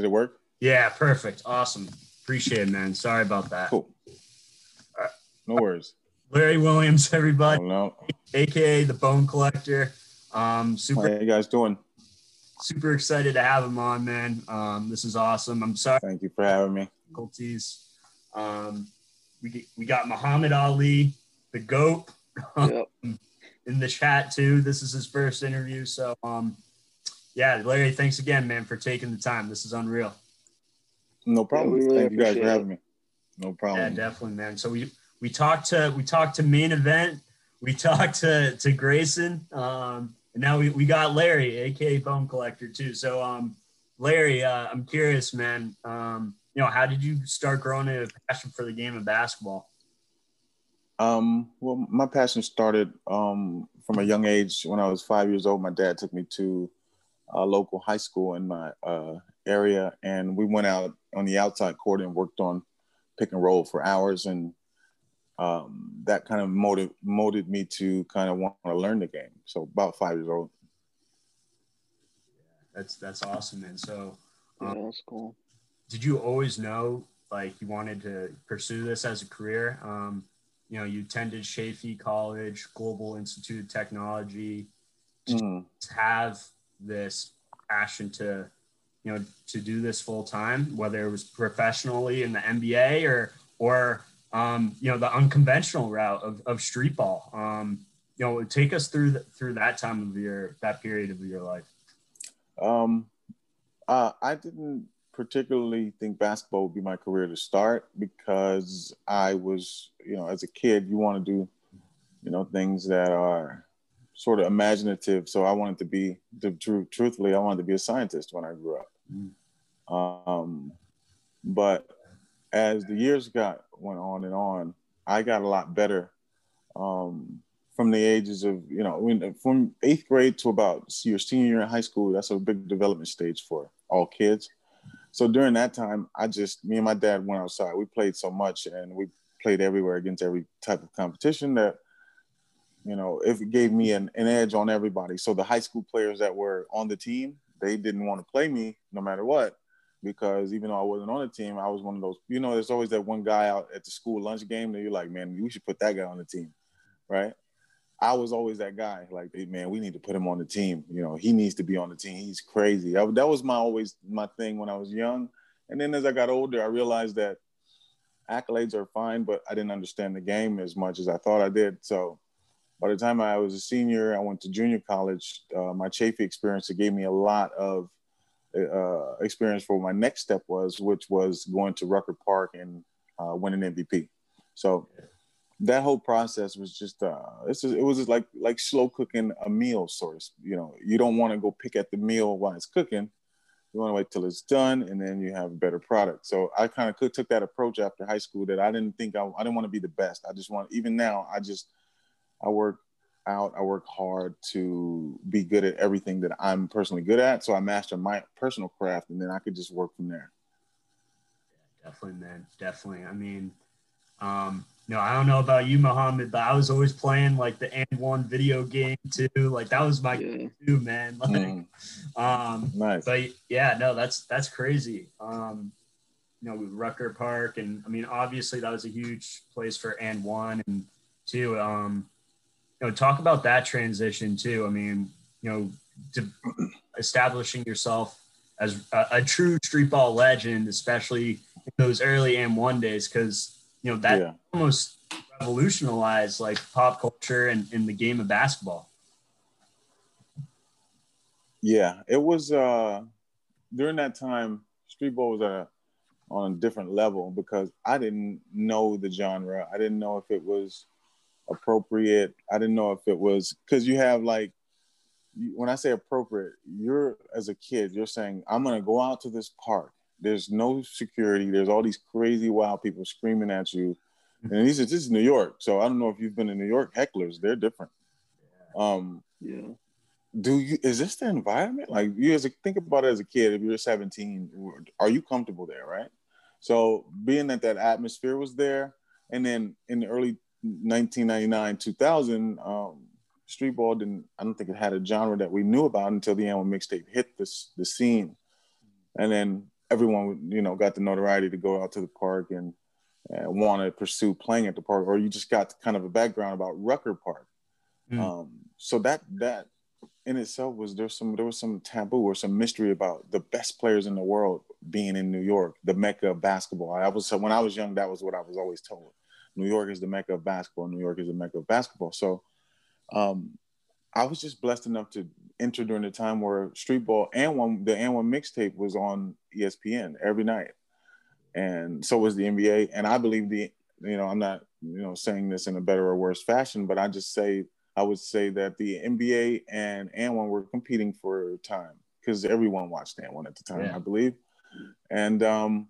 Did it work? Yeah, perfect. Awesome. Appreciate it, man. Sorry about that. Cool. No worries. Larry Williams, everybody, Oh, no. aka the Bone Collector. Um, super. How super you guys doing? super excited to have him on, man. Um, this is awesome. I'm sorry Thank you for having me. difficulties. Um, we we got Muhammad Ali, the goat, Yep. in the chat too. This is his first interview, so um, yeah, Larry, thanks again, man, for taking the time. This is unreal. No problem. we really Thank you guys for having me. No problem. Yeah, definitely, man. So we we talked to we talked to main event. We talked to to Grayson, um, and now we, we got Larry, aka Bone Collector, too. So, um, Larry, uh, I'm curious, man. Um, you know, how did you start growing a passion for the game of basketball? Um, well, my passion started um, from a young age. When I was five years old, my dad took me to a local high school in my uh, area, and we went out on the outside court and worked on pick and roll for hours. And um, that kind of motiv- motivated me to kind of want to learn the game. So about five years old. That's that's awesome, And So, Yeah, that's cool. did you always know like you wanted to pursue this as a career? Um, you know, you attended Chaffee College, Global Institute of Technology. Mhm. have this passion to you know to do this full time whether it was professionally in the nba or or um, you know the unconventional route of, of street ball um, you know take us through the, through that time of your that period of your life. Um, uh, I didn't particularly think basketball would be my career to start because I was, you know, as a kid, you want to do, you know, things that are sort of imaginative. So I wanted to be, the true, truthfully, I wanted to be a scientist when I grew up. Um, but as the years got went on and on, I got a lot better. Um, from the ages of you know when, from eighth grade to about your senior year in high school that's a big development stage for all kids so during that time i just me and my dad went outside we played so much and we played everywhere against every type of competition that you know if it gave me an, an edge on everybody so the high school players that were on the team they didn't want to play me no matter what because even though i wasn't on the team i was one of those you know there's always that one guy out at the school lunch game that you're like man we should put that guy on the team right I was always that guy. Like, hey, man, we need to put him on the team. You know, he needs to be on the team. He's crazy. I, that was my always my thing when I was young. And then as I got older, I realized that accolades are fine, but I didn't understand the game as much as I thought I did. So by the time I was a senior, I went to junior college. Uh, my Chaffee experience it gave me a lot of uh, experience for what my next step was, which was going to Rucker Park and uh, winning MVP. So that whole process was just uh just, it was just like like slow cooking a meal sort of you know you don't want to go pick at the meal while it's cooking you want to wait till it's done and then you have a better product so i kind of took that approach after high school that i didn't think i, I didn't want to be the best i just want even now i just i work out i work hard to be good at everything that i'm personally good at so i master my personal craft and then i could just work from there definitely man definitely i mean um no, I don't know about you, Muhammad, but I was always playing like the and one video game too. Like that was my Yeah. too, man. Like, Mm, um, nice but yeah, no, that's that's crazy. Um, you know, with Rucker Park, and I mean, obviously that was a huge place for and one and two. Um, you know, talk about that transition too. I mean, you know, to establishing yourself as a, a true street ball legend, especially in those early AND1 days, because you know that yeah almost revolutionized like pop culture and in the game of basketball. Yeah, it was uh during that time street ball was uh, on a different level because I didn't know the genre. I didn't know if it was appropriate. I didn't know if it was because you have like when I say appropriate, you're as a kid, you're saying I'm gonna go out to this park. There's no security. There's all these crazy wild people screaming at you, and these are this is New York. So I don't know if you've been in New York. Hecklers, they're different. Um, Yeah. do you is this the environment like you as a think about it as a kid if you're 17 are you comfortable there right so being that that atmosphere was there and then in the early 1999 2000 um street ball didn't i don't think it had a genre that we knew about until the AND1 mixtape hit this the scene and then everyone, you know, got the notoriety to go out to the park and uh, want to pursue playing at the park, or you just got kind of a background about Rucker Park. Mm. Um, so that that in itself was there some there was some taboo or some mystery about the best players in the world being in New York, the mecca of basketball. I was when I was young, that was what I was always told. New York is the mecca of basketball. New York is the mecca of basketball. So um, I was just blessed enough to enter during the time where street ball and one the and one mixtape was on ESPN every night, and so was the NBA. And I believe the you know I'm not you know saying this in a better or worse fashion, but I just say I would say that the NBA and and one were competing for time because everyone watched and one at the time, yeah. I believe. And um,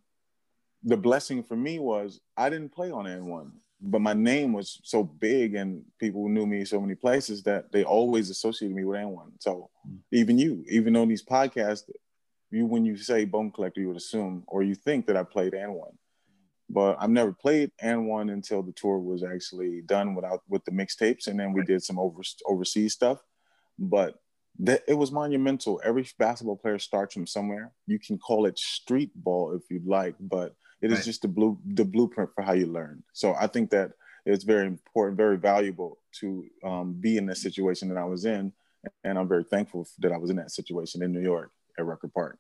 the blessing for me was I didn't play on and one but my name was so big and people knew me so many places that they always associated me with AND1. So mm. even you, even on these podcasts, you when you say Bone Collector, you would assume or you think that I played and one. But I've never played and one until the tour was actually done without with the mixtapes, and then we did some over, overseas stuff. But that it was monumental. Every basketball player starts from somewhere. You can call it street ball if you'd like, but it right. is just the blue the blueprint for how you learn. So I think that it's very important, very valuable to um, be in the situation that I was in, and I'm very thankful that I was in that situation in New York at Rucker Park.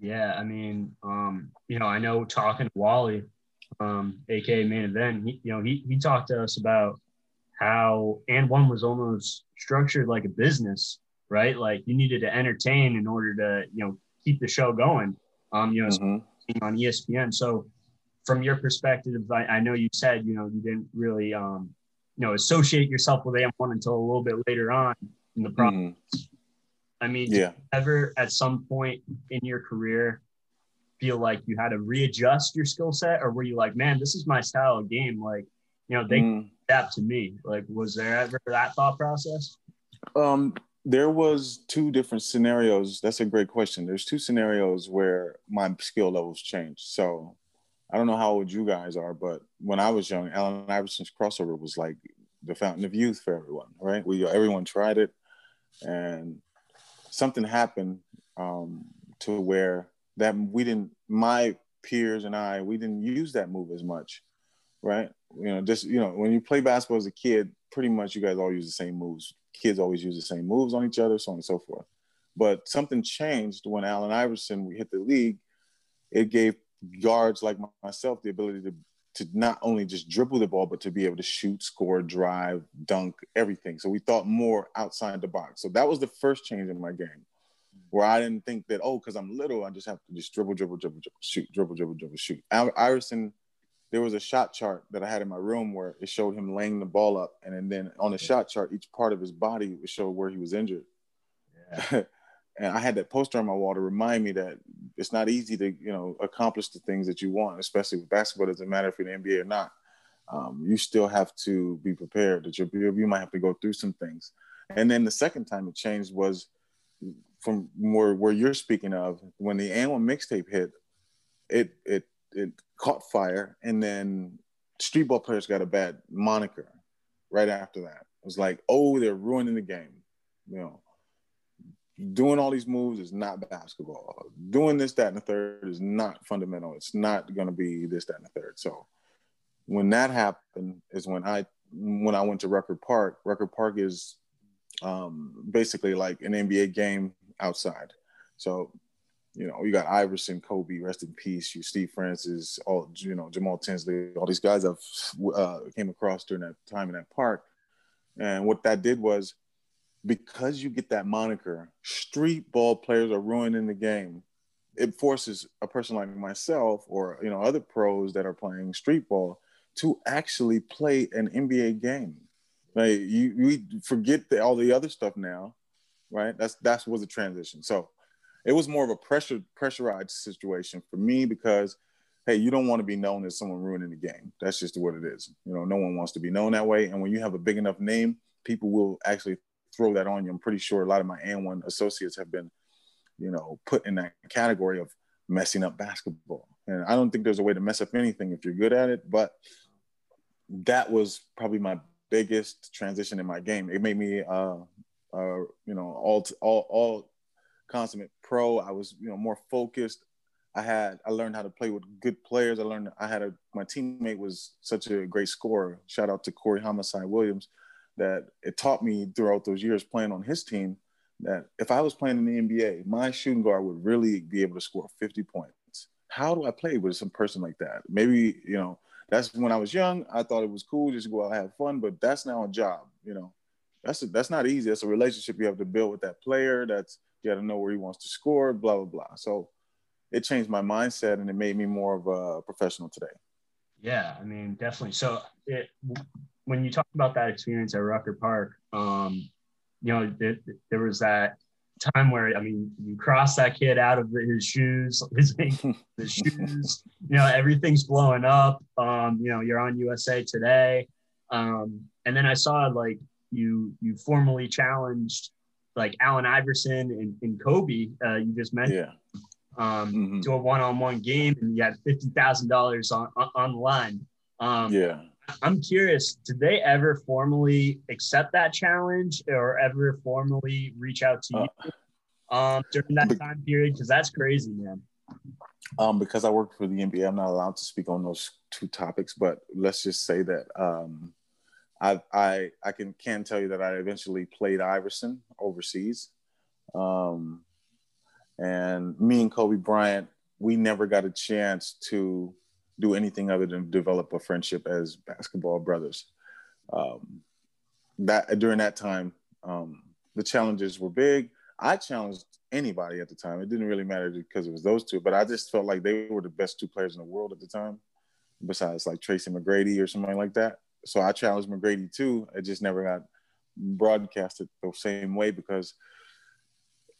Yeah, I mean, um, you know, I know talking to Wally, um, aka Main Event, he, you know, he he talked to us about how and one was almost structured like a business, right? Like you needed to entertain in order to, you know, keep the show going. Um, you know, mm-hmm on ESPN. So, from your perspective, I, I, know you said you know you didn't really um, you know associate yourself with AND1 until a little bit later on in the mm-hmm. process. Mm. I mean, yeah. ever at some point in your career feel like you had to readjust your skill set, or were you like, man, this is my style of game? Like, you know, they mm. adapt to me. Like, was there ever that thought process? Um, there was two different scenarios. That's a great question. There's two scenarios where my skill levels changed. So I don't know how old you guys are, but when I was young, Allen Iverson's crossover was like the fountain of youth for everyone, right? We everyone tried it, and something happened um, to where that we didn't. My peers and I, we didn't use that move as much, right? You know, just you know, when you play basketball as a kid, pretty much you guys all use the same moves kids always use the same moves on each other, so on and so forth. But something changed when Allen Iverson we hit the league. It gave guards like myself the ability to to not only just dribble the ball, but to be able to shoot, score, drive, dunk, everything. So we thought more outside the box. So that was the first change in my game, where I didn't think that oh, because I'm little, I just have to just dribble, dribble, dribble, dribble, shoot, dribble, dribble, dribble, shoot. Iverson there was a shot chart that I had in my room where it showed him laying the ball up, and then on the shot chart, each part of his body would show where he was injured. Yeah. and I had that poster on my wall to remind me that it's not easy to you know accomplish the things that you want, especially with basketball. It doesn't matter if you're in the NBA or not. Um, you still have to be prepared that you you might have to go through some things. And then the second time it changed was from where where you're speaking of when the AND1 mixtape hit. It it it caught fire, and then street ball players got a bad moniker right after that. It was like, oh, they're ruining the game. You know, doing all these moves is not basketball. Doing this, that, and the third is not fundamental. It's not going to be this, that, and the third. So when that happened is when I when I went to Rucker Park. Rucker Park is um, basically like an NBA game outside. So you know, you got Iverson, Kobe, rest in peace. You Steve Francis, all you know, Jamal Tinsley, all these guys I've uh, came across during that time in that park. And what that did was, because you get that moniker, street ball players are ruining the game. It forces a person like myself, or you know, other pros that are playing street ball, to actually play an NBA game. Like you, we forget the, all the other stuff now, right? That's that's was a transition. So it was more of a pressure pressurized situation for me because hey, you don't want to be known as someone ruining the game. That's just what it is. You know, no one wants to be known that way. And when you have a big enough name, people will actually throw that on you. I'm pretty sure a lot of my AND1 associates have been, you know, put in that category of messing up basketball. And I don't think there's a way to mess up anything if you're good at it. But that was probably my biggest transition in my game. It made me, uh, uh, you know, all, all, all consummate pro. I was, you know, more focused. I had I learned how to play with good players. I learned I had a my teammate was such a great scorer. Shout out to Corey Homicide Williams, that it taught me throughout those years playing on his team that if I was playing in the NBA, my shooting guard would really be able to score 50 points. How do I play with some person like that? Maybe you know that's when I was young. I thought it was cool just go out and have fun, but that's now a job. You know, that's a, that's not easy. That's a relationship you have to build with that player. That's you got to know where he wants to score. Blah blah blah. So it changed my mindset and it made me more of a professional today. Yeah, I mean, definitely. So it, when you talk about that experience at Rucker Park, um, you know, there, there was that time where I mean, you cross that kid out of his shoes, his, his shoes. You know, everything's blowing up. Um, you know, you're on USA Today, um, and then I saw like you you formally challenged like Allen Iverson and, and Kobe. Uh, you just mentioned. Yeah um, mm-hmm. to a one-on-one game, and you had fifty thousand dollars on on the line. Um, yeah, I'm curious. Did they ever formally accept that challenge, or ever formally reach out to you uh, um, during that time period? Because that's crazy, man. Um, because I work for the NBA, I'm not allowed to speak on those two topics. But let's just say that um, I I I can can tell you that I eventually played Iverson overseas. Um, and me and Kobe Bryant, we never got a chance to do anything other than develop a friendship as basketball brothers. Um, that during that time, um, the challenges were big. I challenged anybody at the time. It didn't really matter because it was those two, but I just felt like they were the best two players in the world at the time, besides like Tracy McGrady or somebody like that. So I challenged McGrady too. It just never got broadcasted the same way because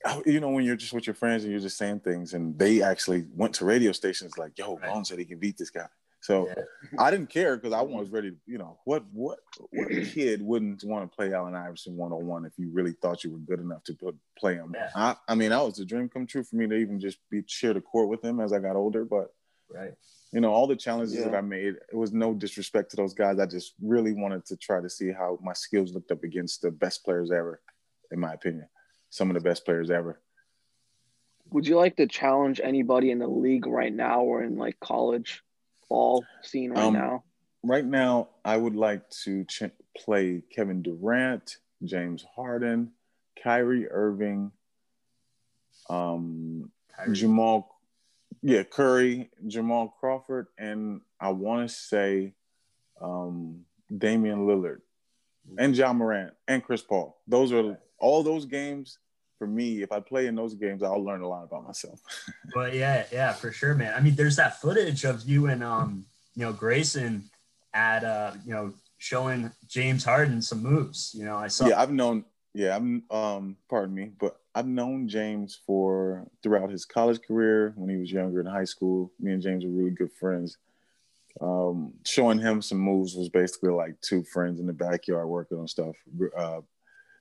oh, you know, when you're just with your friends and you're just saying things, and they actually went to radio stations like, "Yo, right. Said he can beat this guy." So yeah. I didn't care because I was ready. To, you know, what what what kid wouldn't want to play Allen Iverson one on one if you really thought you were good enough to play him? Yeah. I, I mean, that was a dream come true for me to even just be share the court with him as I got older. But right, you know, all the challenges yeah. that I made, it was no disrespect to those guys. I just really wanted to try to see how my skills looked up against the best players ever, in my opinion some of the best players ever. Would you like to challenge anybody in the league right now or in like college ball scene right um, now? Right now, I would like to ch- play Kevin Durant, James Harden, Kyrie Irving, um, Kyrie. Jamal, yeah, Curry, Jamal Crawford, and I want to say um, Damian Lillard and Ja Morant and Chris Paul. Those are all those games for me, if I play in those games, I'll learn a lot about myself. but yeah, yeah, for sure, man. I mean, there's that footage of you and um, you know, Grayson at uh, you know, showing James Harden some moves. You know, I saw. Yeah, I've known. Yeah, I'm. Um, pardon me, but I've known James for throughout his college career. When he was younger in high school, me and James were really good friends. Um, showing him some moves was basically like two friends in the backyard working on stuff. Uh,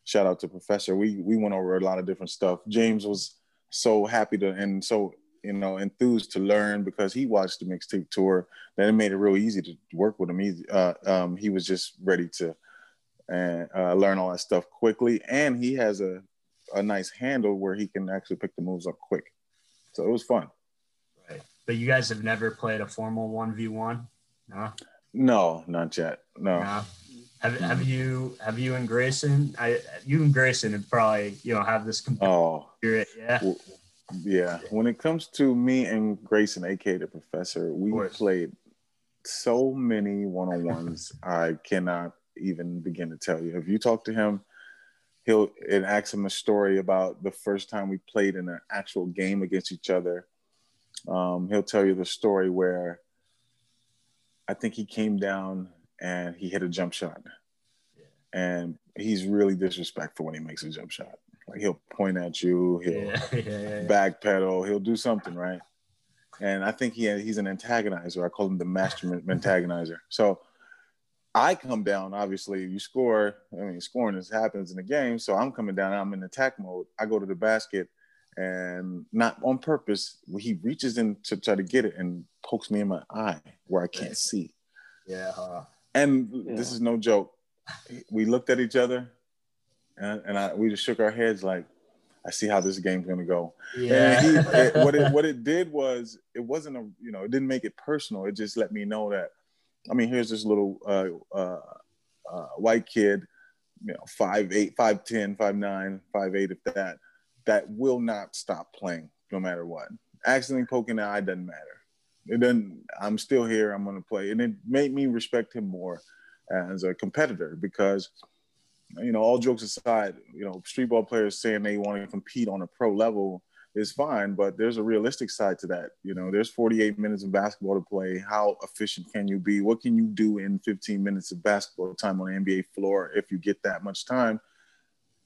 shout out to Professor. We we went over a lot of different stuff. James was so happy to and so you know enthused to learn because he watched the mixtape tour. That it made it real easy to work with him. He uh, um, he was just ready to and uh, learn all that stuff quickly, and he has a a nice handle where he can actually pick the moves up quick. So it was fun. Right, but you guys have never played a formal one v one, no? No, not yet. No. no. Have, have mm-hmm. you have you and Grayson? I you and Grayson have probably you know have this oh spirit, yeah. Well, yeah. When it comes to me and Grayson, aka the professor, we played so many one on ones. I cannot even begin to tell you. If you talk to him, he'll it ask him a story about the first time we played in an actual game against each other. Um, he'll tell you the story where I think he came down and he hit a jump shot. Yeah. And he's really disrespectful when he makes a jump shot. Like he'll point at you, he'll yeah, yeah, backpedal, he'll do something, right? And I think he he's an antagonizer. I call him the master antagonizer. So I come down, obviously, you score. I mean, scoring this happens in the game. So I'm coming down, I'm in attack mode. I go to the basket and not on purpose, he reaches in to try to get it and pokes me in my eye where I can't see. Yeah. Uh, and yeah. this is no joke. We looked at each other, and, and I, we just shook our heads like, I see how this game's gonna go. Yeah. And he, it, what it what it did was it wasn't a you know it didn't make it personal. It just let me know that. I mean, here's this little uh, uh, uh, white kid, you know, five eight, five ten, five nine, five eight, if that, that will not stop playing no matter what. Accidentally poking the eye doesn't matter. It doesn't. I'm still here. I'm gonna play, and it made me respect him more as a competitor because you know, all jokes aside, you know, street ball players saying they want to compete on a pro level is fine, but there's a realistic side to that. You know, there's 48 minutes of basketball to play. How efficient can you be? What can you do in 15 minutes of basketball time on the NBA floor if you get that much time?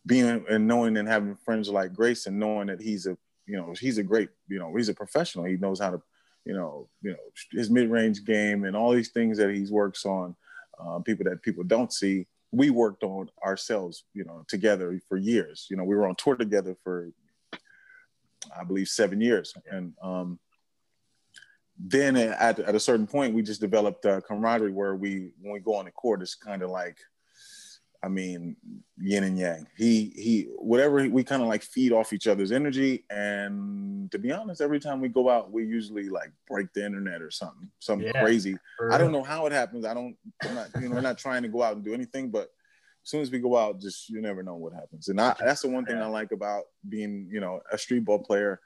Being and knowing and having friends like Grayson, knowing that he's a, you know, he's a great, you know, he's a professional. He knows how to, you know, you know, his mid-range game and all these things that he works on. Uh, people that people don't see we worked on ourselves, you know, together for years. You know, we were on tour together for, I believe, seven years, and um, then at, at a certain point, we just developed a camaraderie where we, when we go on the court, it's kind of like, I mean, yin and yang. He he, whatever we kind of like feed off each other's energy, and to be honest, every time we go out, we usually like break the internet or something, something yeah, crazy. I don't know how it happens. I don't. I'm not. You know, we're not trying to go out and do anything, but as soon as we go out, just you never know what happens. And I, that's the one thing I like about being, you know, a street ball player.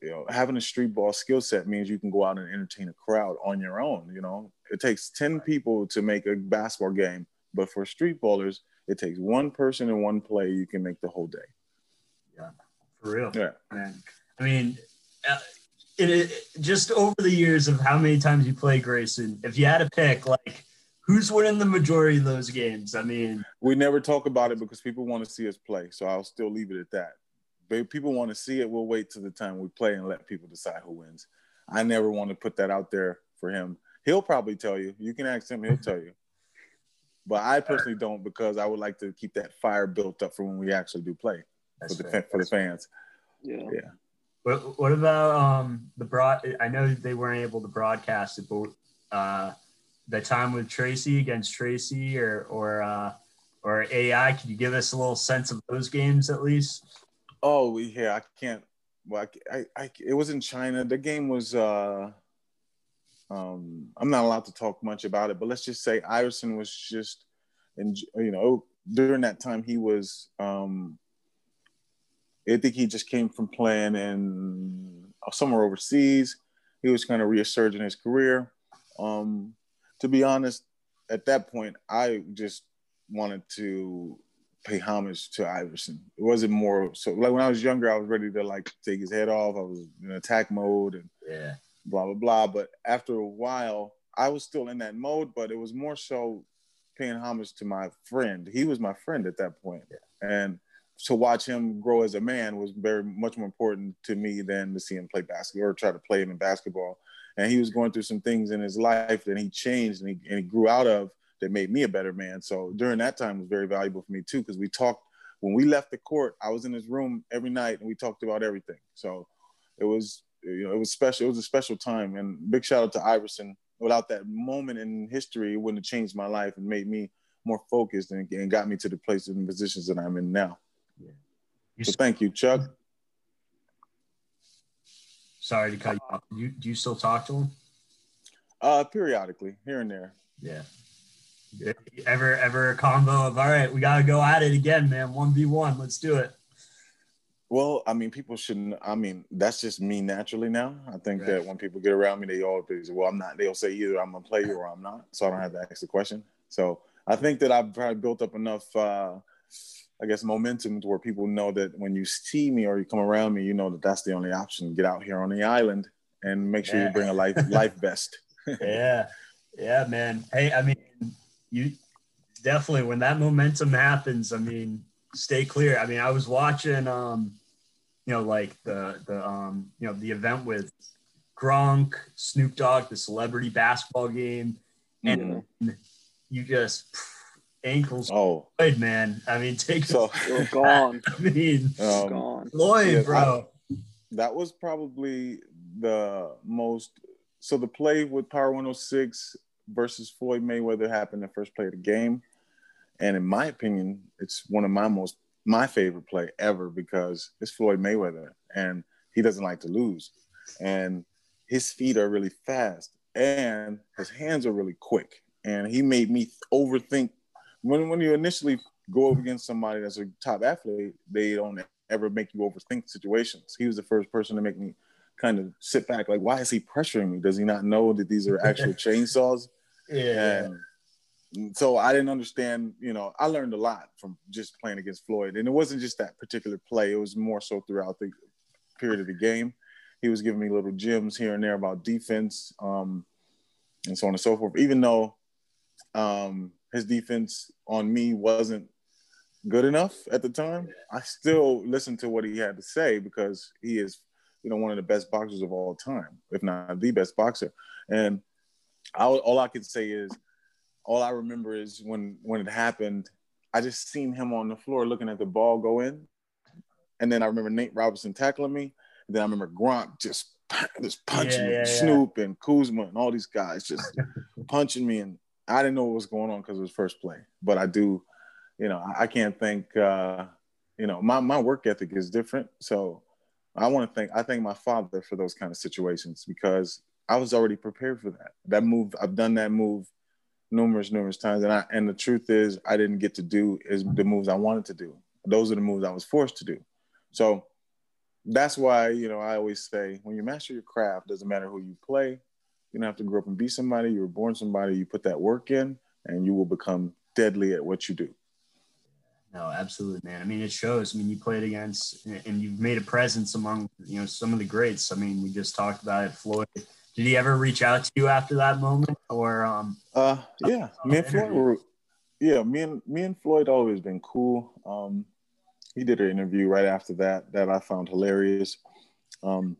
You know, having a street ball skill set means you can go out and entertain a crowd on your own. You know, it takes ten people to make a basketball game but for street ballers, it takes one person and one play. You can make the whole day. Yeah, for real. Yeah, man. I mean, uh, it, it, just over the years of how many times you play Grayson, if you had to pick, like, who's winning the majority of those games? I mean, we never talk about it because people want to see us play. So I'll still leave it at that. But if people want to see it, we'll wait till the time we play and let people decide who wins. I never want to put that out there for him. He'll probably tell you. You can ask him, he'll tell you. But I personally don't because I would like to keep that fire built up for when we actually do play for the for the fans. Yeah. Yeah. What, what about um the broad? I know they weren't able to broadcast it, but uh, the time with Tracy against Tracy or or uh, or AI, could you give us a little sense of those games at least? Oh yeah, I can't. Well, I, I, I it was in China. The game was uh um, I'm not allowed to talk much about it, but let's just say Iverson was just, and you know, during that time he was, um, I think he just came from playing in uh, somewhere overseas. He was kind of resurging his career. Um, to be honest, at that point, I just wanted to pay homage to Iverson. It wasn't more so like when I was younger, I was ready to like take his head off. I was in attack mode and yeah blah blah blah. But after a while, I was still in that mode, but it was more so paying homage to my friend. He was my friend at that point. Yeah. and to watch him grow as a man was very much more important to me than to see him play basketball or try to play him in basketball. And he was going through some things in his life that he changed and he, and he grew out of that made me a better man. So during that time was very valuable for me too, because we talked when we left the court. I was in his room every night and we talked about everything. So it was you know, it was special. It was a special time, and big shout out to Iverson. Without that moment in history, it wouldn't have changed my life and made me more focused and, and got me to the places and positions that I'm in now. Yeah. So thank you, Chuck. Sorry to cut you off. You, do you still talk to him? Uh, periodically, here and there. Yeah. Ever ever a combo of all right, we gotta go at it again, man. One v one, let's do it. Well, I mean, people shouldn't. I mean, that's just me naturally now. I think right. that when people get around me, they always, well, I'm not. They'll say either I'm gonna play you or I'm not, so I don't have to ask the question. So I think that I've probably built up enough, uh, I guess, momentum to where people know that when you see me or you come around me, you know that that's the only option. Get out here on the island and make sure yeah. you bring a life life best. yeah, yeah, man. Hey, I mean, you definitely when that momentum happens. I mean, stay clear. I mean, I was watching, um, you know, like the the um, you know the event with Gronk, Snoop Dogg, the celebrity basketball game, and mm-hmm. you just ankles. Oh, good man. I mean, take so you're gone. I mean, um, gone. Lloyd, yeah, bro. I, that was probably the most. So the play with Power 106 versus Floyd Mayweather happened the first play of the game. And in my opinion, it's one of my most my favorite play ever because it's Floyd Mayweather and he doesn't like to lose. And his feet are really fast and his hands are really quick. And he made me overthink when when you initially go up against somebody that's a top athlete, they don't ever make you overthink situations. He was the first person to make me kind of sit back, like, why is he pressuring me? Does he not know that these are actual chainsaws? Yeah. And so I didn't understand, you know, I learned a lot from just playing against Floyd. And it wasn't just that particular play, it was more so throughout the period of the game. He was giving me little gems here and there about defense um, and so on and so forth. Even though um, his defense on me wasn't good enough at the time, I still listened to what he had to say because he is, you know, one of the best boxers of all time, if not the best boxer. And I, all I could say is, all I remember is when when it happened, I just seen him on the floor looking at the ball go in, and then I remember Nate Robinson tackling me. And then I remember Gronk just just punching yeah, me, yeah, Snoop yeah. and Kuzma and all these guys just punching me, and I didn't know what was going on because it was first play. But I do, you know, I can't thank, uh, you know, my my work ethic is different, so I want to thank I thank my father for those kind of situations because I was already prepared for that. That move, I've done that move numerous, numerous times. And I and the truth is I didn't get to do is the moves I wanted to do. Those are the moves I was forced to do. So that's why, you know, I always say when you master your craft, doesn't matter who you play, you don't have to grow up and be somebody, you were born somebody, you put that work in and you will become deadly at what you do. No, absolutely, man. I mean, it shows. I mean, you played against and you've made a presence among, you know, some of the greats. I mean, we just talked about it, Floyd, did he ever reach out to you after that moment, or um? Uh, yeah, me and Floyd were, yeah, me and me and Floyd always been cool. Um, he did an interview right after that that I found hilarious. Um,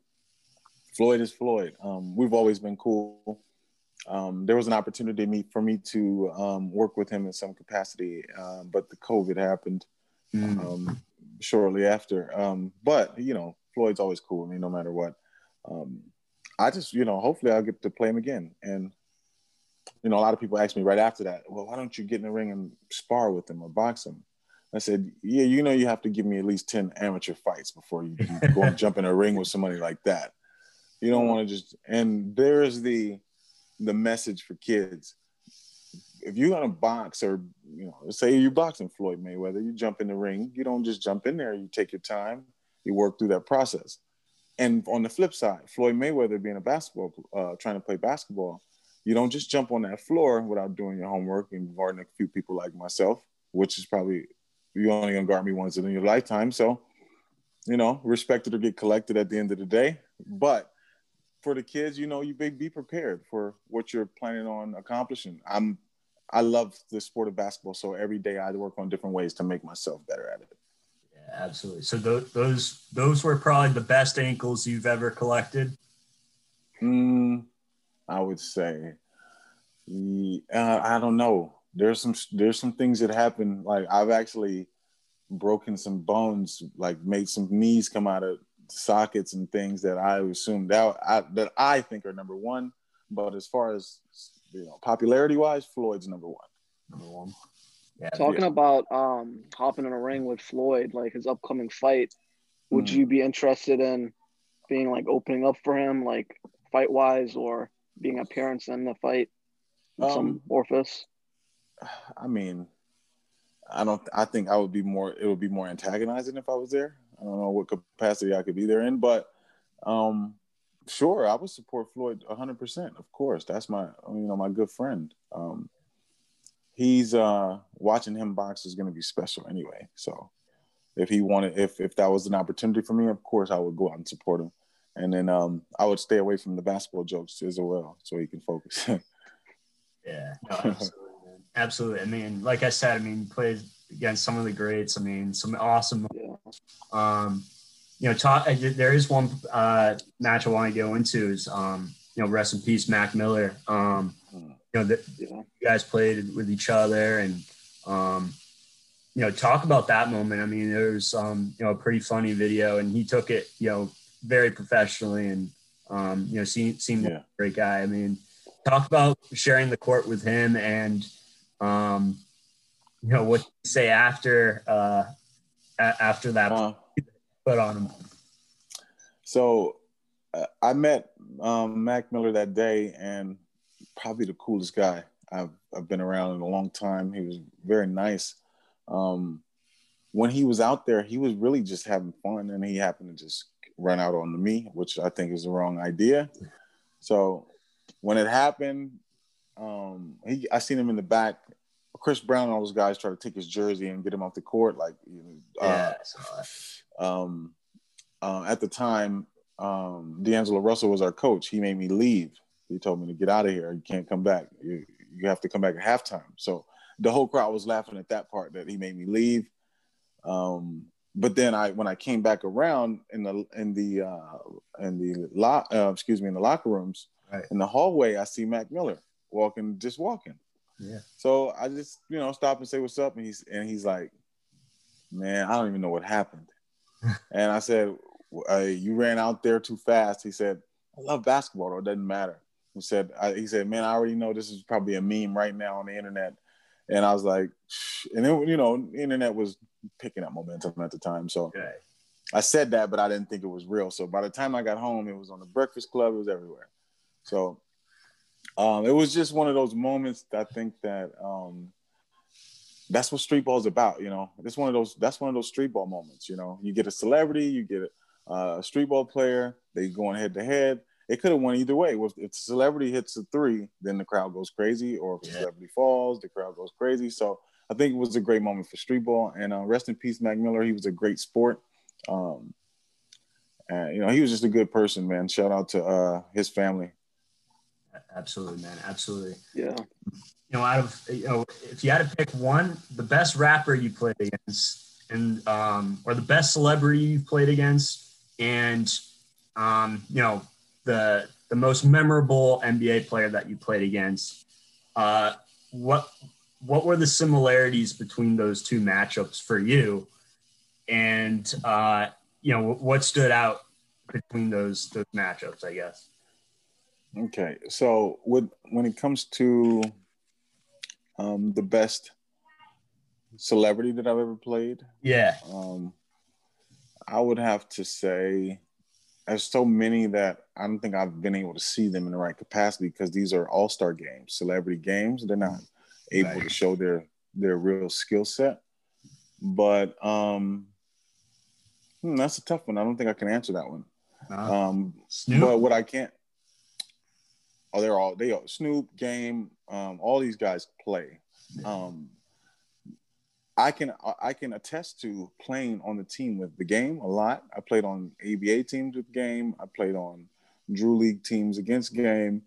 Floyd is Floyd. Um, we've always been cool. Um, there was an opportunity me, for me to um, work with him in some capacity, uh, but the COVID happened mm. um, shortly after. Um, but you know, Floyd's always cool. I mean, no matter what. Um, I just, you know, hopefully I'll get to play him again. And, you know, a lot of people ask me right after that, well, why don't you get in the ring and spar with him or box him? I said, yeah, you know, you have to give me at least 10 amateur fights before you, you go and jump in a ring with somebody like that. You don't want to just, and there's the, the message for kids. If you're gonna box, or you know, say you're boxing Floyd Mayweather, you jump in the ring. You don't just jump in there. You take your time. You work through that process. And on the flip side, Floyd Mayweather being a basketball, uh, trying to play basketball, you don't just jump on that floor without doing your homework and guarding a few people like myself, which is probably you only gonna guard me once in your lifetime. So, you know, respected or get collected at the end of the day. But for the kids, you know, you be, be prepared for what you're planning on accomplishing. I'm I love the sport of basketball, so every day I work on different ways to make myself better at it Yeah, absolutely. So th- those those were probably the best ankles you've ever collected. Mm, I would say, uh, I don't know. There's some there's some things that happen. Like I've actually broken some bones, like made some knees come out of sockets and things that I assume that I, that I think are number one. But as far as you know, popularity wise, Floyd's number one. Number one. Yeah, Talking yeah. about um, hopping in a ring with Floyd, like his upcoming fight, would mm. you be interested in being like opening up for him, like fight wise, or being appearance in the fight, um, some orifice? I mean, I don't. I think I would be more. It would be more antagonizing if I was there. I don't know what capacity I could be there in, but um, sure, I would support Floyd 100. percent Of course, that's my you know my good friend. Um, he's uh watching him box is going to be special anyway. So if he wanted, if if that was an opportunity for me, of course I would go out and support him. And then um, I would stay away from the basketball jokes as well, so he can focus. yeah, no, absolutely, absolutely. I mean, like I said, I mean, played against some of the greats. I mean, some awesome. Yeah. Um, you know, talk, there is one uh, match I want to go into is um, you know, rest in peace, Mac Miller. Um, hmm you know, that you guys played with each other and, um, you know, talk about that moment. I mean, there was, um, you know, a pretty funny video and he took it, you know, very professionally and, um, you know, seemed, seemed yeah. like a great guy. I mean, talk about sharing the court with him and, um, you know, what you say after, uh, a- after that uh, put on him? So uh, I met um, Mac Miller that day, and probably the coolest guy I've, I've been around in a long time. He was very nice. Um, when he was out there, he was really just having fun, and he happened to just run out on me, which I think is the wrong idea. So when it happened, um, he I seen him in the back. Chris Brown and all those guys try to take his jersey and get him off the court. Like, uh, yeah, um, uh, at the time, um, D'Angelo Russell was our coach. He made me leave. He told me to get out of here. You can't come back. You, you have to come back at halftime. So the whole crowd was laughing at that part that he made me leave. Um, but then I, when I came back around in the in the uh, in the lock, uh, excuse me, in the locker rooms, right. in the hallway, I see Mac Miller walking, just walking. Yeah. So I just you know stop and say what's up, and he's and he's like, man, I don't even know what happened. and I said, uh, you ran out there too fast. He said, I love basketball, though. It doesn't matter. He said, I, he said, man, I already know this is probably a meme right now on the internet. And I was like, and then, you know, the internet was picking up momentum at the time. So okay. I said that, but I didn't think it was real. So by the time I got home, it was on the Breakfast Club. It was everywhere. So um, it was just one of those moments I think that um, that's what street ball is about. You know, it's one of those. That's one of those street ball moments. You know, you get a celebrity, you get a, a street ball player. They going head to head. It could have went either way. If the celebrity hits a three, then the crowd goes crazy, or if yeah. celebrity falls, the crowd goes crazy. So I think it was a great moment for street ball. And uh, rest in peace, Mac Miller. He was a great sport. Um, and you know, he was just a good person, man. Shout out to uh, his family. Absolutely, man. Absolutely. Yeah you know, out of you know, if you had to pick one, the best rapper you played against, and um, or the best celebrity you've played against, and um, you know, the the most memorable NBA player that you played against, uh, what what were the similarities between those two matchups for you, and uh, you know, what stood out between those those matchups? I guess. Okay, so with when it comes to um, the best celebrity that I've ever played. Yeah. Um, I would have to say there's so many that I don't think I've been able to see them in the right capacity because these are all star games, celebrity games. They're not able right. to show their their real skill set. But um, hmm, that's a tough one. I don't think I can answer that one. Um, but what I can't, oh, they're all they are Snoop, Game, um, all these guys play. Um, I can I can attest to playing on the team with the game a lot. I played on ABA teams with game. I played on Drew League teams against game.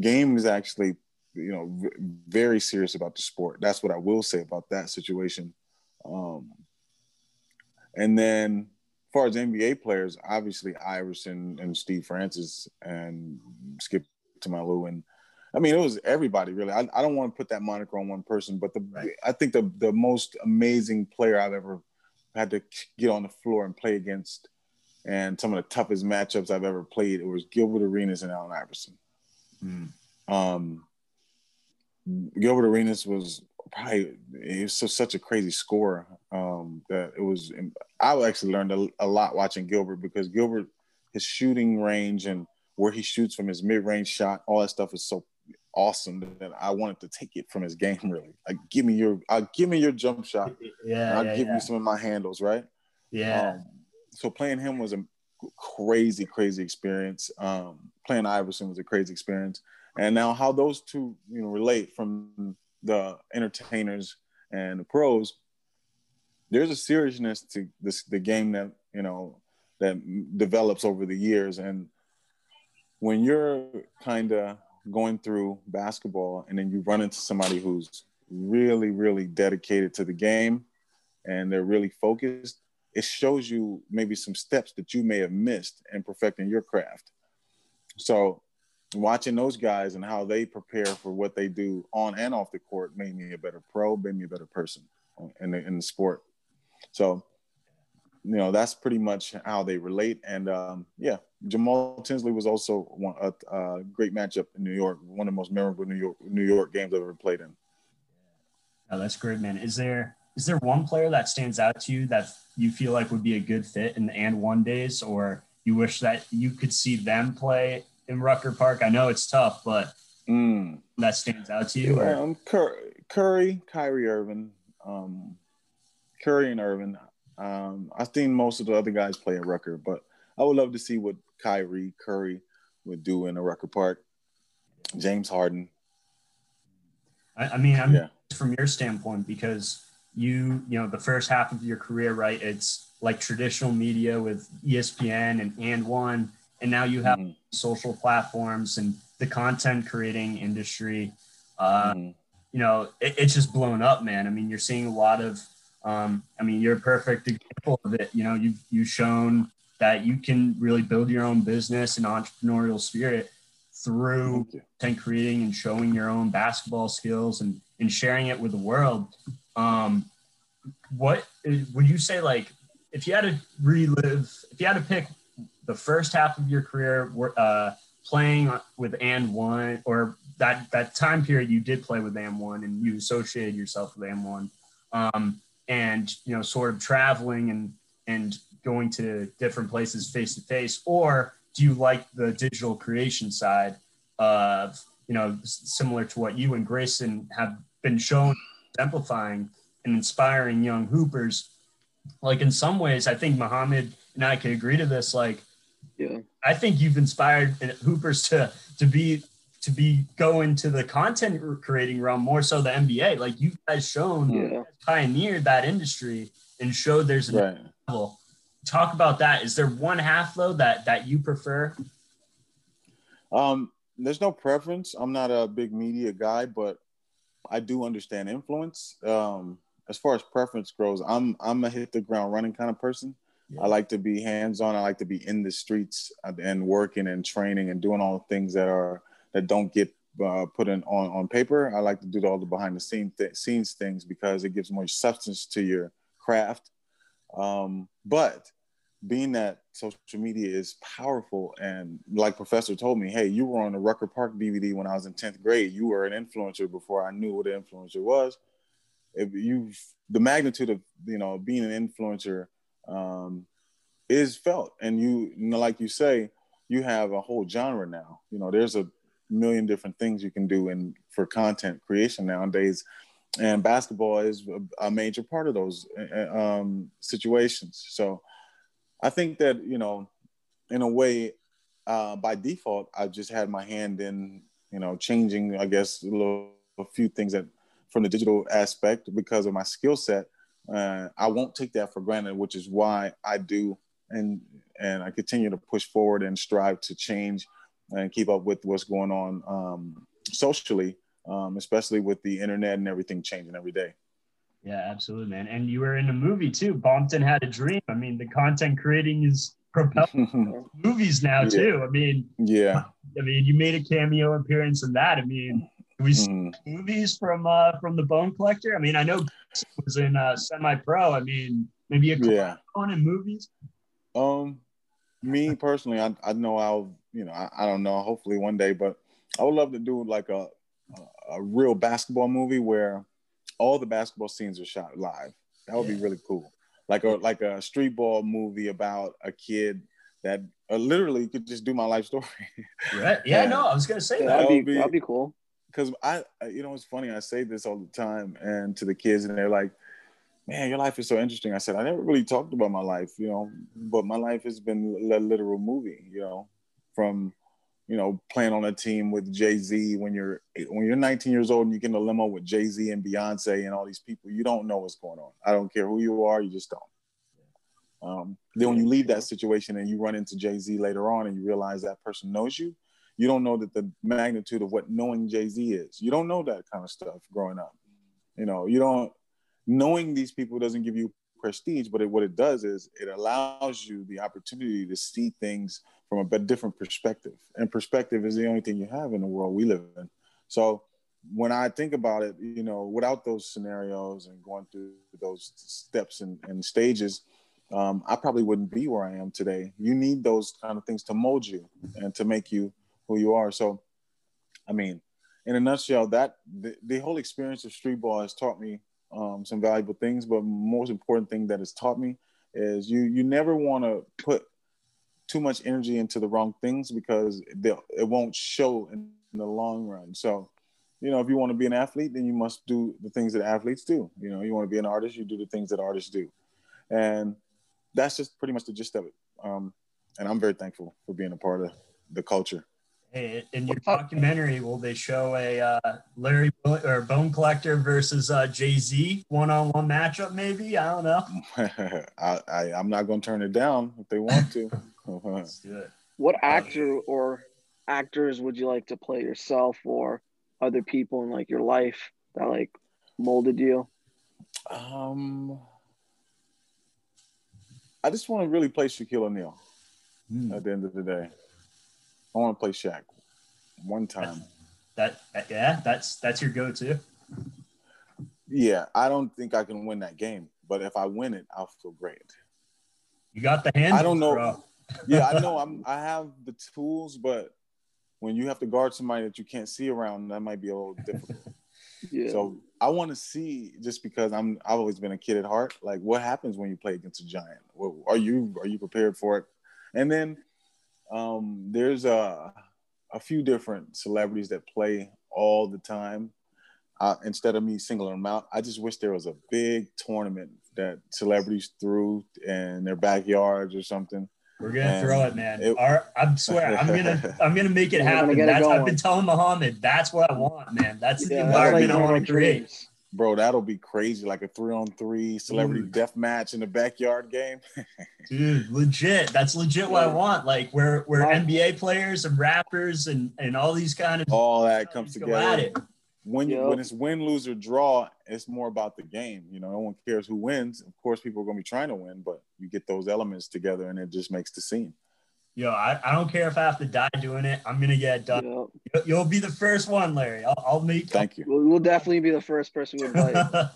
Game is actually you know v- very serious about the sport. That's what I will say about that situation. Um, and then as far as NBA players, obviously Iverson and Steve Francis and Skip To My Lou and I mean, it was everybody really. I, I don't want to put that moniker on one person, but the right. I think the the most amazing player I've ever had to get on the floor and play against, and some of the toughest matchups I've ever played, it was Gilbert Arenas and Allen Iverson. Mm. Um, Gilbert Arenas was probably he was so, such a crazy scorer um, that it was. I actually learned a, a lot watching Gilbert because Gilbert, his shooting range and where he shoots from his mid-range shot, all that stuff is so awesome that I wanted to take it from his game. Really, like give me your, uh, give me your jump shot. Yeah, I'll yeah, give yeah. you some of my handles, right? Yeah. Um, so playing him was a crazy, crazy experience. Um, playing Iverson was a crazy experience, and now how those two, you know, relate from the entertainers and the pros. There's a seriousness to this the game that you know that develops over the years, and when you're kind of going through basketball and then you run into somebody who's really, really dedicated to the game and they're really focused, it shows you maybe some steps that you may have missed in perfecting your craft. So watching those guys and how they prepare for what they do on and off the court made me a better pro, made me a better person in the, in the sport. So, you know, that's pretty much how they relate. And um, yeah, Jamal Tinsley was also one, a, a, great matchup in New York. One of the most memorable New York New York games I've ever played in. Oh, that's great, man. Is there is there one player that stands out to you that you feel like would be a good fit in the and one days, or you wish that you could see them play in Rucker Park? I know it's tough, but Mm. that stands out to you. Um, Curry, Curry, Kyrie Irving, um, Curry and Irving. Um, I've seen most of the other guys play at Rucker, but I would love to see what Kyrie, Curry would do in a Rucker Park. James Harden. I, I mean, I'm Yeah. from your standpoint because you, you know, the first half of your career, right? It's like traditional media with ESPN and AND1, and now you have Mhm. social platforms and the content creating industry. Uh, Mhm. you know, it, it's just blown up, man. I mean, you're seeing a lot of, um, I mean, you're a perfect example of it. You know, you've, you've shown that you can really build your own business and entrepreneurial spirit through you. content creating and showing your own basketball skills and, and sharing it with the world. Um, what would you say, like, if you had to relive, if you had to pick the first half of your career, uh, playing with AND1 or that that time period you did play with AND1 and you associated yourself with AND1 um, and you know sort of traveling and and going to different places face to face or do you like the digital creation side of you know similar to what you and grayson have been shown exemplifying and inspiring young hoopers like in some ways i think muhammad and i could agree to this like Yeah. I think you've inspired uh, hoopers to to be to be go into the content creating realm more so the NBA. Like you guys shown Yeah. pioneered that industry and showed there's a Right. level. Talk about that. Is there one half though that that you prefer? Um, there's no preference. I'm not a big media guy, but I do understand influence. Um, as far as preference goes, I'm I'm a hit the ground running kind of person. Yeah. I like to be hands on. I like to be in the streets and working and training and doing all the things that are that don't get uh, put in on on paper. I like to do all the behind the scene th- scenes things because it gives more substance to your craft. Um, but being that social media is powerful and like professor told me hey you were on the rucker park dvd when i was in 10th grade you were an influencer before i knew what an influencer was if you the magnitude of you know being an influencer um, is felt and you, you know, like you say you have a whole genre now you know there's a million different things you can do in for content creation nowadays and basketball is a, major part of those uh, um, situations so I think that you know, in a way, uh, by default, I've just had my hand in you know changing, I guess, a little a few things that from the digital aspect because of my skill set. Uh, I won't take that for granted, which is why I do and and I continue to push forward and strive to change and keep up with what's going on um, socially, um, especially with the internet and everything changing every day. Yeah, absolutely, man. And you were in a movie too. Bompton had a dream. I mean, the content creating is propelling movies now Yeah. too. I mean, yeah. I mean, you made a cameo appearance in that. I mean, we see Mhm. movies from uh from the Bone Collector. I mean, I know was in uh, semi pro. I mean, maybe a Yeah. clone in movies. Um, me personally, I, I know I'll, you know, I, I don't know. Hopefully one day, but I would love to do like a, a a real basketball movie where all the basketball scenes are shot live. That would be really cool. Like a like a street ball movie about a kid that uh, literally could just do my life story. Right? Yeah, Yeah. no, I was gonna say Yeah, that. that'd be, be- that'd be cool. Because I, I- you know, it's funny. I say this all the time, and to the kids, and they're like, "Man, your life is so interesting." I said, "I never really talked about my life, you know, but my life has been a literal movie, you know, from." You know, playing on a team with Jay Z when you're when you're 19 years old and you get in a limo with Jay Z and Beyonce and all these people, you don't know what's going on. I don't care who you are, you just don't. Um, then when you leave that situation and you run into Jay Z later on and you realize that person knows you, you don't know that the magnitude of what knowing Jay Z is. You don't know that kind of stuff growing up. You know, you don't knowing these people doesn't give you prestige, but it, what it does is it allows you the opportunity to see things from a bit different perspective. And perspective is the only thing you have in the world we live in. So when I think about it, you know, without those scenarios and going through those steps and, and stages, um, I probably wouldn't be where I am today. You need those kind of things to mold you and to make you who you are. So, I mean, in a nutshell, that the, the whole experience of street ball has taught me um, some valuable things. But most important thing that it's taught me is you you never want to put too much energy into the wrong things because it won't show in the long run. So, you know, if you want to be an athlete, then you must do the things that athletes do. You know, you want to be an artist, you do the things that artists do, and that's just pretty much the gist of it. Um, and I'm very thankful for being a part of the culture. Hey, in your documentary, will they show a uh, Larry Bo- or Bone Collector versus uh, Jay Z one-on-one matchup? Maybe I don't know. I, I am not going to turn it down if they want to. Let's do it. What actor or actors would you like to play yourself or other people in like your life that like molded you? Um, I just want to really play Shaquille O'Neal. Mm. At the end of the day. I want to play Shaq one time. That, that yeah, that's that's your go-to. Yeah, I don't think I can win that game, but if I win it, I'll feel great. You got the hand. I don't know. yeah, I know. I'm. I have the tools, but when you have to guard somebody that you can't see around, that might be a little difficult. yeah. So I want to see just because I'm. I've always been a kid at heart. Like, what happens when you play against a giant? Are you are you prepared for it? And then um, there's a, a few different celebrities that play all the time. Uh, instead of me singling them out, I just wish there was a big tournament that celebrities threw in their backyards or something. We're gonna and throw it, man. It, Our, I swear, I'm gonna, I'm gonna make it happen. That's, I've been telling Muhammad, that's what I want, man. That's yeah, the environment like I want to create bro, that'll be crazy. Like a three on three celebrity Dude. death match in the backyard game. Dude, legit. That's legit what I want. Like where where NBA players and rappers and and all these kind of all that comes together. When you, yep. when it's win, lose, or draw, it's more about the game. You know, no one cares who wins. Of course, people are gonna be trying to win, but you get those elements together, and it just makes the scene yo, I, I don't care if I have to die doing it. I'm gonna get it done. Yep. You'll, be the first one, Larry. I'll, I'll meet. Thank you. We'll, we'll definitely be the first person we invite.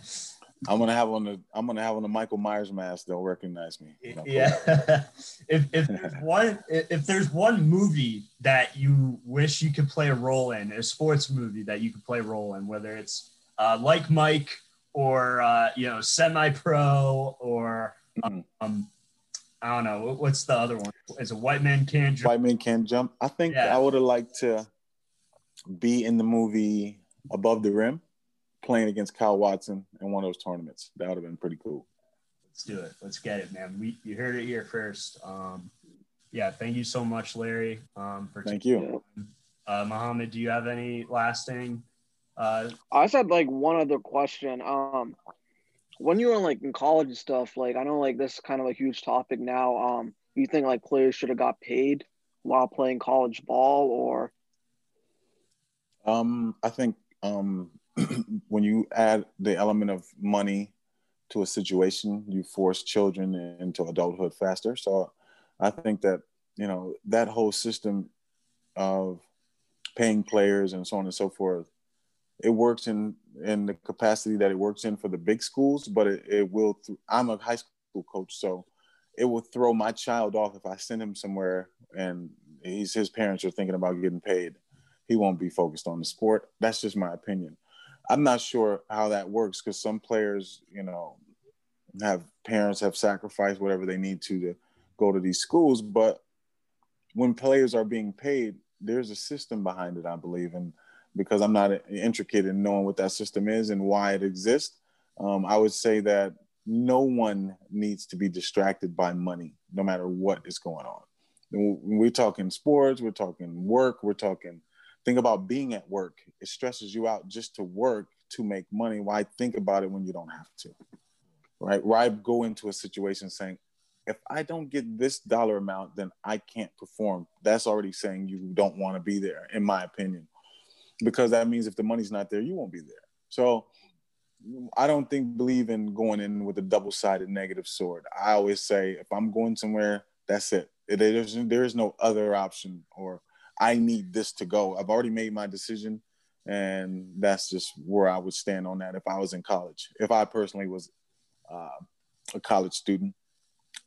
I'm gonna have on the I'm gonna have on the Michael Myers mask. They'll recognize me. Yeah. if if there's one if there's one movie that you wish you could play a role in, a sports movie that you could play a role in, whether it's uh, like Mike or uh, you know semi pro or mm-hmm. um, I don't know. What's the other one? Is a white man can't jump? White man can't jump. I think yeah. I would have liked to be in the movie Above the Rim, playing against Kyle Watson in one of those tournaments. That would have been pretty cool. Let's do it. Let's get it, man. We you heard it here first. Um, yeah, thank you so much, Larry. Um, for thank you, uh, Muhammad. Do you have any lasting? Uh, I just had like one other question. Um, when you were like in college and stuff, like I know like this is kind of a huge topic now. Um, you think like players should have got paid while playing college ball or? Um, I think um, when you add the element of money to a situation, you force children into adulthood faster. So I think that you know that whole system of paying players and so on and so forth it works in in the capacity that it works in for the big schools, but it, it will. Th- I'm a high school coach, so it will throw my child off if I send him somewhere and he's his parents are thinking about getting paid. He won't be focused on the sport. That's just my opinion. I'm not sure how that works because some players, you know, have parents have sacrificed whatever they need to to go to these schools, but when players are being paid, there's a system behind it, I believe, and because I'm not intricate in knowing what that system is and why it exists. Um, I would say that no one needs to be distracted by money, no matter what is going on. We're talking sports, we're talking work, we're talking, think about being at work. It stresses you out just to work to make money. Why think about it when you don't have to? Right? Why go into a situation saying, if I don't get this dollar amount, then I can't perform. That's already saying you don't want to be there, in my opinion because that means if the money's not there, you won't be there. So I don't think believe in going in with a double-sided negative sword. I always say if I'm going somewhere, that's it. There's there's no other option or I need this to go. I've already made my decision and that's just where I would stand on that if I was in college. If I personally was uh, a college student,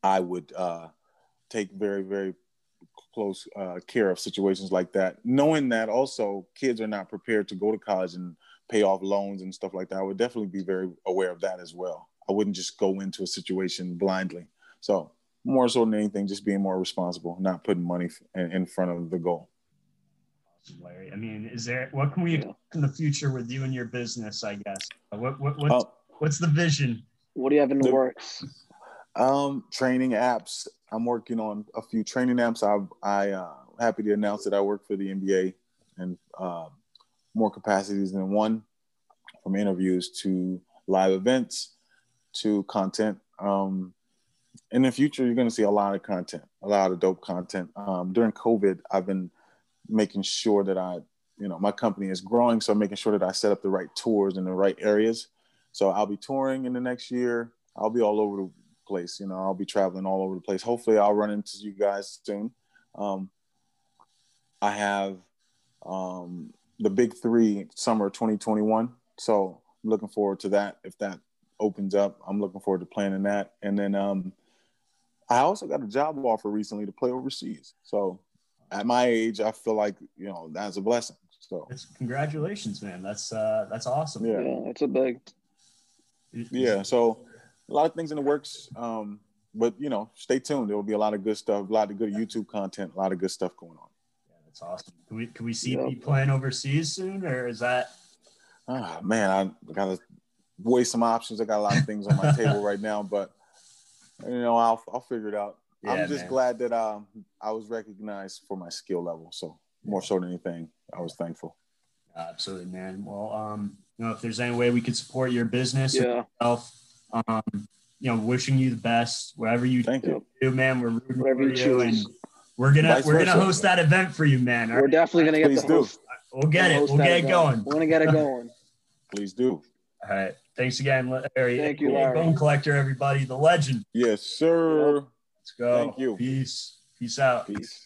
I would uh, take very, very close uh, care of situations like that, knowing that also kids are not prepared to go to college and pay off loans and stuff like that, I would definitely be very aware of that as well. I wouldn't just go into a situation blindly. So more so than anything, just being more responsible, not putting money in, in front of the goal. Awesome, Larry. I mean, is there what can we expect in the future with you and your business? I guess what what what's, uh, what's the vision? What do you have in the, the works? Um, training apps. I'm working on a few training apps. I I uh, happy to announce that I work for the NBA and uh, more capacities than one, from interviews to live events to content. Um, in the future, you're going to see a lot of content, a lot of dope content. Um, during COVID, I've been making sure that I, you know, my company is growing, so I'm making sure that I set up the right tours in the right areas. So I'll be touring in the next year. I'll be all over the place. You know, I'll be traveling all over the place. Hopefully, I'll run into you guys soon. Um, I have um, the big three summer 2021. So I'm looking forward to that. If that opens up, I'm looking forward to planning that. And then um, I also got a job offer recently to play overseas. So at my age, I feel like you know that's a blessing. So it's, congratulations, man. That's uh, that's awesome. Yeah, yeah that's a big. Yeah, so a lot of things in the works. Um, but you know, stay tuned. There will be a lot of good stuff, a lot of good YouTube content, a lot of good stuff going on. Yeah, that's awesome. Can we can we see yep. you playing overseas soon, or is that? Oh man, I gotta weigh some options. I got a lot of things on my table right now, but you know, I'll I'll figure it out. Yeah, I'm just man. glad that um, I was recognized for my skill level. So more so than anything, I was thankful. Absolutely, man. Well, um, you know, if there's any way we could support your business, yeah. yourself, um, you know, wishing you the best wherever you Thank do, you. man. We're rooting Whatever for you, you and we're gonna Vice we're versa. gonna host that event for you, man. We're right? definitely gonna get Please the host. We'll get it. We'll get it going. We're gonna get it going. Please do. All right. Thanks again, Larry. Thank you, Larry. Bone collector, everybody, the legend. Yes, sir. Let's go. Thank you. Peace. Peace out. Peace.